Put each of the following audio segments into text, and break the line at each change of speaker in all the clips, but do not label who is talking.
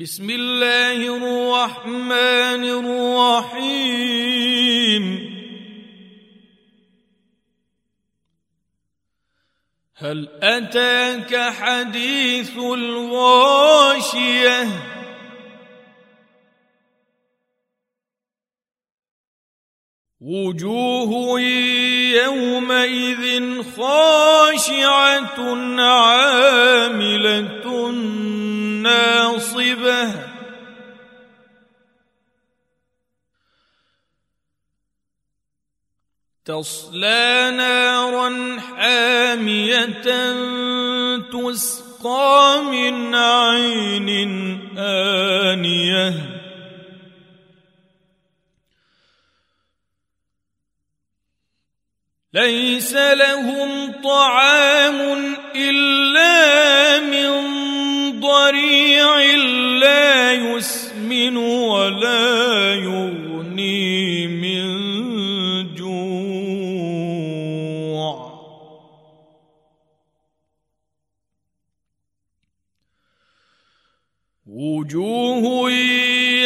بسم الله الرحمن الرحيم. هل أتاك حديث الغاشية؟ وجوه يومئذ خاشعة عاملة. ناصبة. تصلى نارا حامية تسقى من عين آنية. ليس لهم طعام إلا من ولا يغني من جوع. وجوه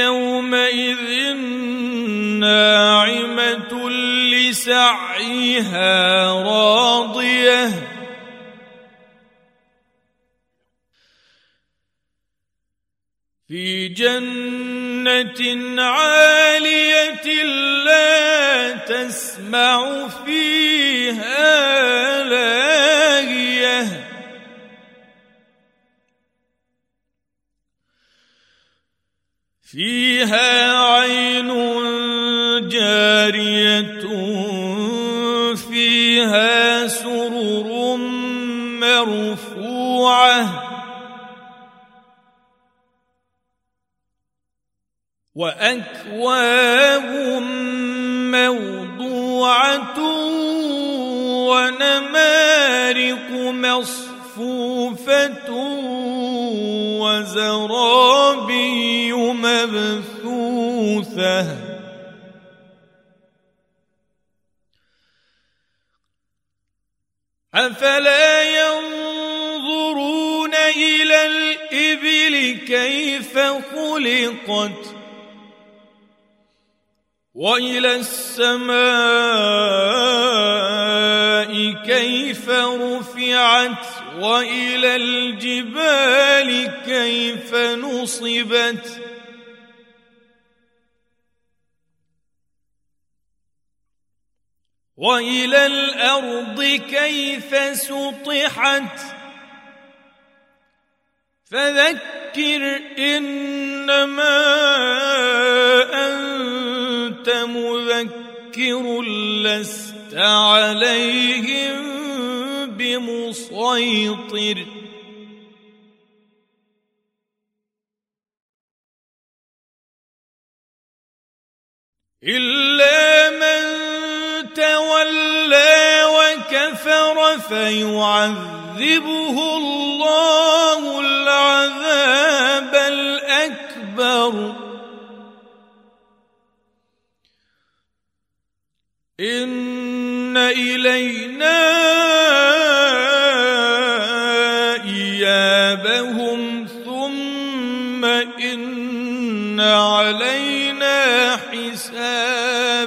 يومئذ ناعمة لسعيها راضية. في جنة عالية لا تسمع فيها لاغية. فيها عين جارية فيها سرر مرفوعة. وأكواب موضوعة ونمارق مصفوفة وزرابي مبثوثة. أفلا ينظرون إلى الإبل كيف خلقت؟ والى السماء كيف رفعت والى الجبال كيف نصبت والى الأرض كيف سطحت فذكر انما انت مذكر لست عليهم بمسيطر. إلا من تولى وكفر فيعذبه الله العذاب إن إلينا إيابهم ثم إن علينا حسابهم